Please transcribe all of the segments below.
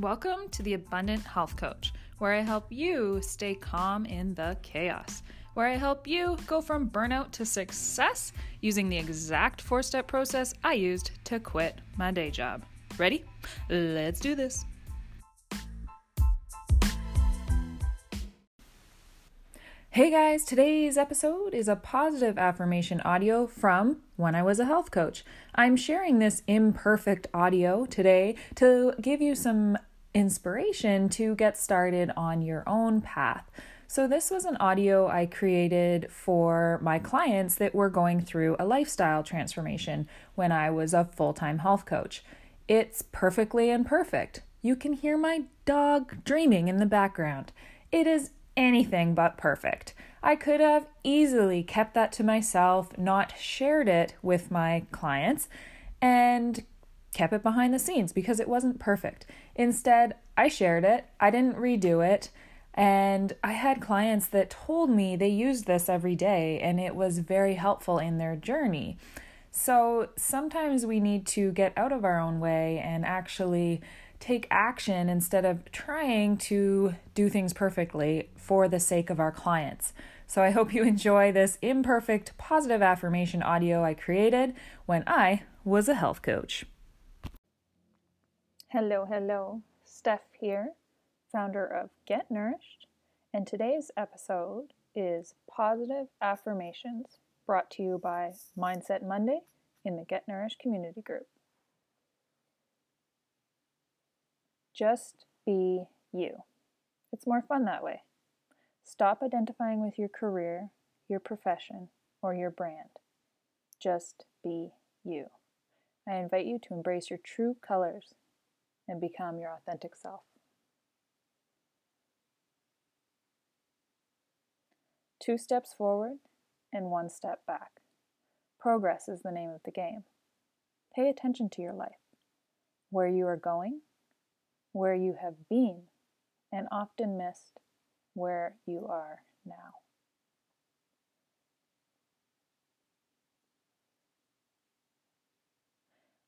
Welcome to the Abundant Health Coach, where I help you stay calm in the chaos, where I help you go from burnout to success using the exact four step process I used to quit my day job. Ready? Let's do this. Hey guys, today's episode is a positive affirmation audio from When I Was a Health Coach. I'm sharing this imperfect audio today to give you some inspiration to get started on your own path. So, this was an audio I created for my clients that were going through a lifestyle transformation when I was a full time health coach. It's perfectly imperfect. You can hear my dog dreaming in the background. It is anything but perfect. I could have easily kept that to myself, not shared it with my clients, and kept it behind the scenes because it wasn't perfect. Instead, I shared it, I didn't redo it, and I had clients that told me they used this every day and it was very helpful in their journey. So sometimes we need to get out of our own way and actually take action instead of trying to do things perfectly for the sake of our clients. So I hope you enjoy this imperfect positive affirmation audio I created when I was a health coach. Hello, hello. Steph here, founder of Get Nourished, and today's episode is Positive Affirmations brought to you by Mindset Monday in the Get Nourished community group. Just be you. It's more fun that way. Stop identifying with your career, your profession, or your brand. Just be you. I invite you to embrace your true colors and become your authentic self. Two steps forward and one step back. Progress is the name of the game. Pay attention to your life, where you are going where you have been and often missed where you are now.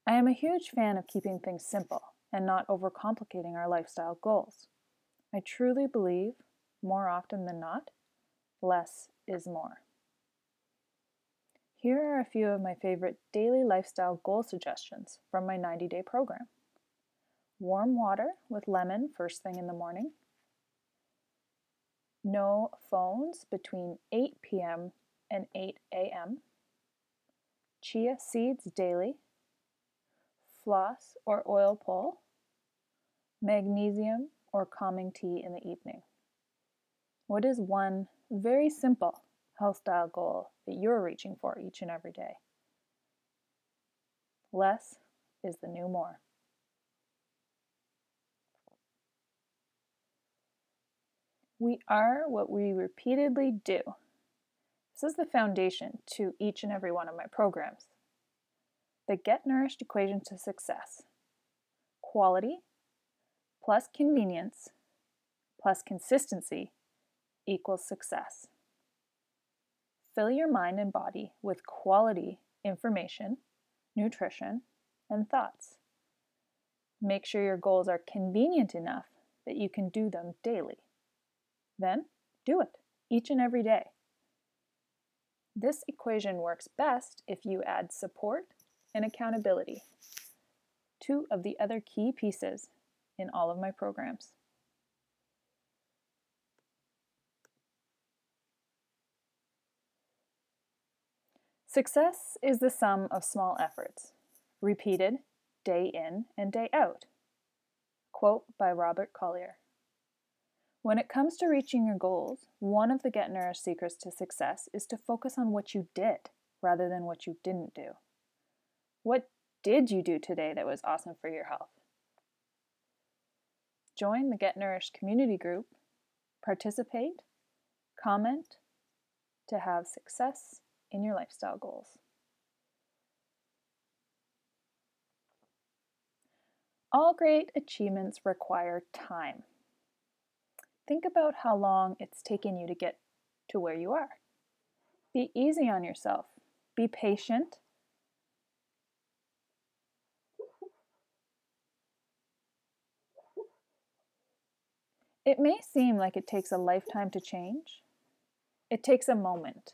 I am a huge fan of keeping things simple and not overcomplicating our lifestyle goals. I truly believe, more often than not, less is more. Here are a few of my favorite daily lifestyle goal suggestions from my 90 day program warm water with lemon first thing in the morning, no phones between 8 p.m. and 8 a.m., chia seeds daily, floss or oil pull, magnesium or calming tea in the evening. What is one very simple health style goal that you're reaching for each and every day? Less is the new more. We are what we repeatedly do. This is the foundation to each and every one of my programs. The Get Nourished equation to success quality plus convenience plus consistency equals success. Fill your mind and body with quality information, nutrition, and thoughts. Make sure your goals are convenient enough that you can do them daily. Then do it each and every day. This equation works best if you add support and accountability, two of the other key pieces in all of my programs. Success is the sum of small efforts, repeated day in and day out. Quote by Robert Collier. When it comes to reaching your goals, one of the Get Nourished secrets to success is to focus on what you did rather than what you didn't do. What did you do today that was awesome for your health? Join the Get Nourished community group, participate, comment to have success in your lifestyle goals. All great achievements require time. Think about how long it's taken you to get to where you are. Be easy on yourself. Be patient. It may seem like it takes a lifetime to change. It takes a moment,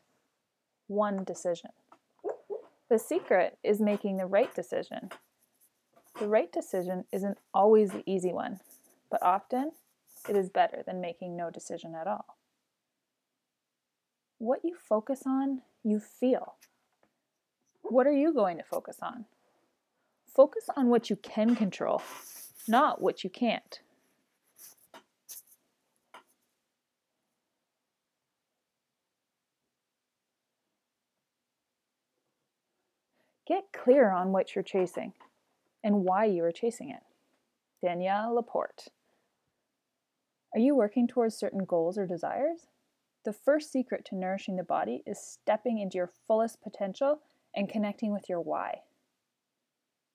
one decision. The secret is making the right decision. The right decision isn't always the easy one, but often it is better than making no decision at all. What you focus on, you feel. What are you going to focus on? Focus on what you can control, not what you can't. Get clear on what you're chasing and why you are chasing it. Danielle Laporte. Are you working towards certain goals or desires? The first secret to nourishing the body is stepping into your fullest potential and connecting with your why.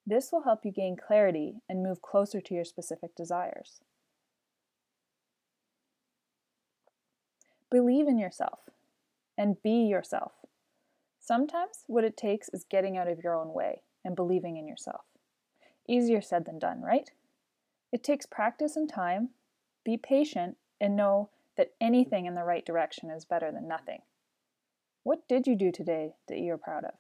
This will help you gain clarity and move closer to your specific desires. Believe in yourself and be yourself. Sometimes what it takes is getting out of your own way and believing in yourself. Easier said than done, right? It takes practice and time. Be patient and know that anything in the right direction is better than nothing. What did you do today that you're proud of?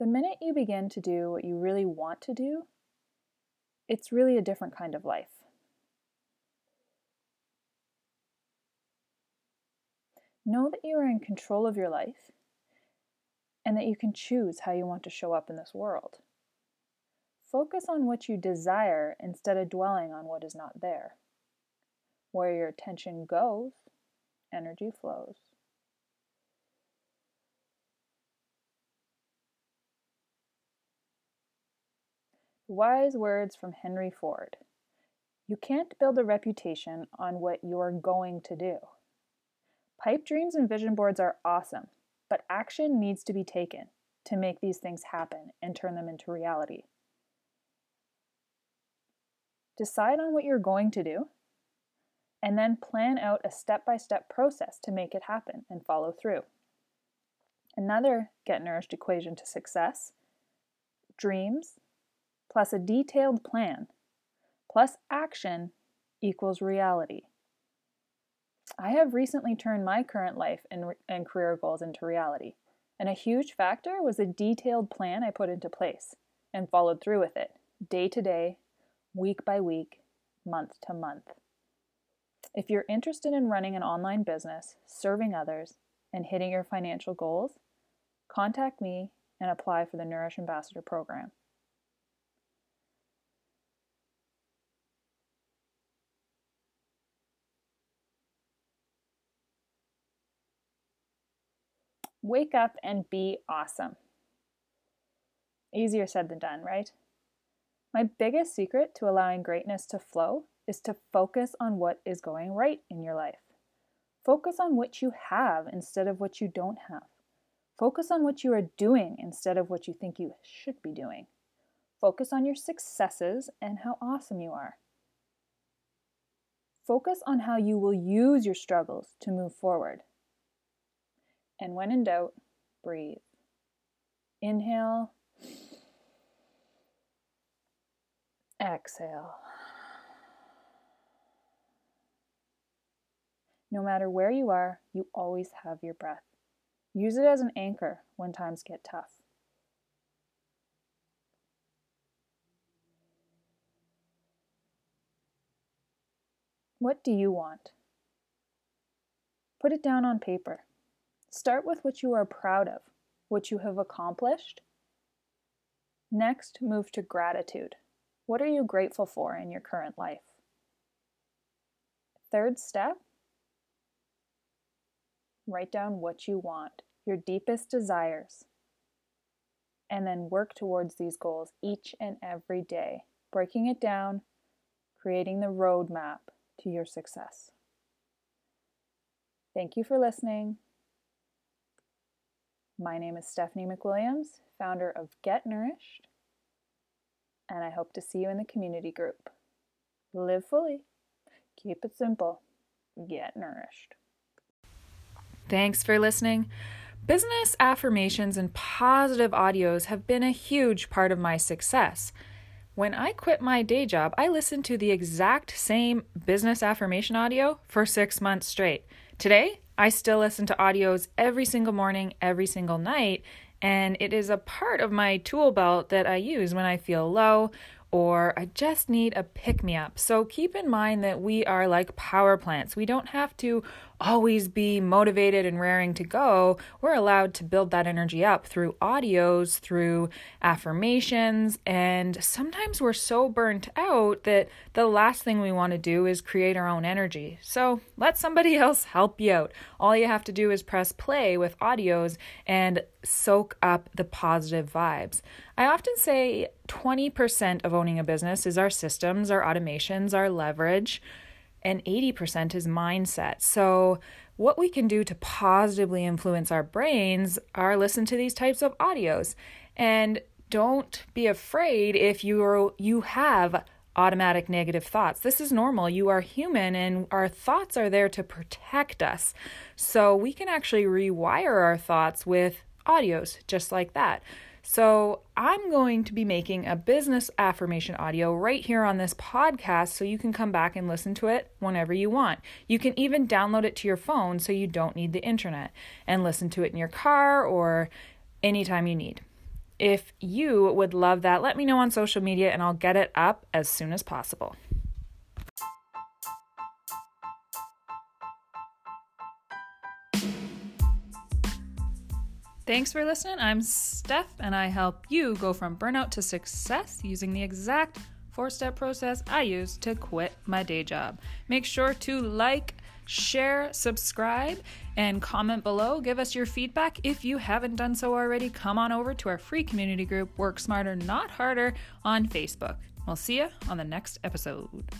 The minute you begin to do what you really want to do, it's really a different kind of life. Know that you are in control of your life and that you can choose how you want to show up in this world. Focus on what you desire instead of dwelling on what is not there. Where your attention goes, energy flows. Wise words from Henry Ford. You can't build a reputation on what you're going to do. Pipe dreams and vision boards are awesome, but action needs to be taken to make these things happen and turn them into reality. Decide on what you're going to do, and then plan out a step by step process to make it happen and follow through. Another Get Nourished equation to success dreams plus a detailed plan plus action equals reality. I have recently turned my current life and, and career goals into reality, and a huge factor was a detailed plan I put into place and followed through with it, day to day, week by week, month to month. If you're interested in running an online business, serving others, and hitting your financial goals, contact me and apply for the Nourish Ambassador program. Wake up and be awesome. Easier said than done, right? My biggest secret to allowing greatness to flow is to focus on what is going right in your life. Focus on what you have instead of what you don't have. Focus on what you are doing instead of what you think you should be doing. Focus on your successes and how awesome you are. Focus on how you will use your struggles to move forward. And when in doubt, breathe. Inhale. Exhale. No matter where you are, you always have your breath. Use it as an anchor when times get tough. What do you want? Put it down on paper. Start with what you are proud of, what you have accomplished. Next, move to gratitude. What are you grateful for in your current life? Third step, write down what you want, your deepest desires, and then work towards these goals each and every day, breaking it down, creating the roadmap to your success. Thank you for listening. My name is Stephanie McWilliams, founder of Get Nourished, and I hope to see you in the community group. Live fully, keep it simple, get nourished. Thanks for listening. Business affirmations and positive audios have been a huge part of my success. When I quit my day job, I listened to the exact same business affirmation audio for six months straight. Today, I still listen to audios every single morning, every single night, and it is a part of my tool belt that I use when I feel low or I just need a pick me up. So keep in mind that we are like power plants. We don't have to always be motivated and raring to go. We're allowed to build that energy up through audios, through affirmations, and sometimes we're so burnt out that the last thing we want to do is create our own energy. So let somebody else help you out. All you have to do is press play with audios and soak up the positive vibes. I often say 20% of owning a business is our systems, our automations, our leverage and 80% is mindset. So, what we can do to positively influence our brains are listen to these types of audios and don't be afraid if you are you have automatic negative thoughts. This is normal. You are human and our thoughts are there to protect us. So, we can actually rewire our thoughts with audios just like that. So, I'm going to be making a business affirmation audio right here on this podcast so you can come back and listen to it whenever you want. You can even download it to your phone so you don't need the internet and listen to it in your car or anytime you need. If you would love that, let me know on social media and I'll get it up as soon as possible. Thanks for listening. I'm Steph, and I help you go from burnout to success using the exact four step process I use to quit my day job. Make sure to like, share, subscribe, and comment below. Give us your feedback. If you haven't done so already, come on over to our free community group, Work Smarter, Not Harder, on Facebook. We'll see you on the next episode.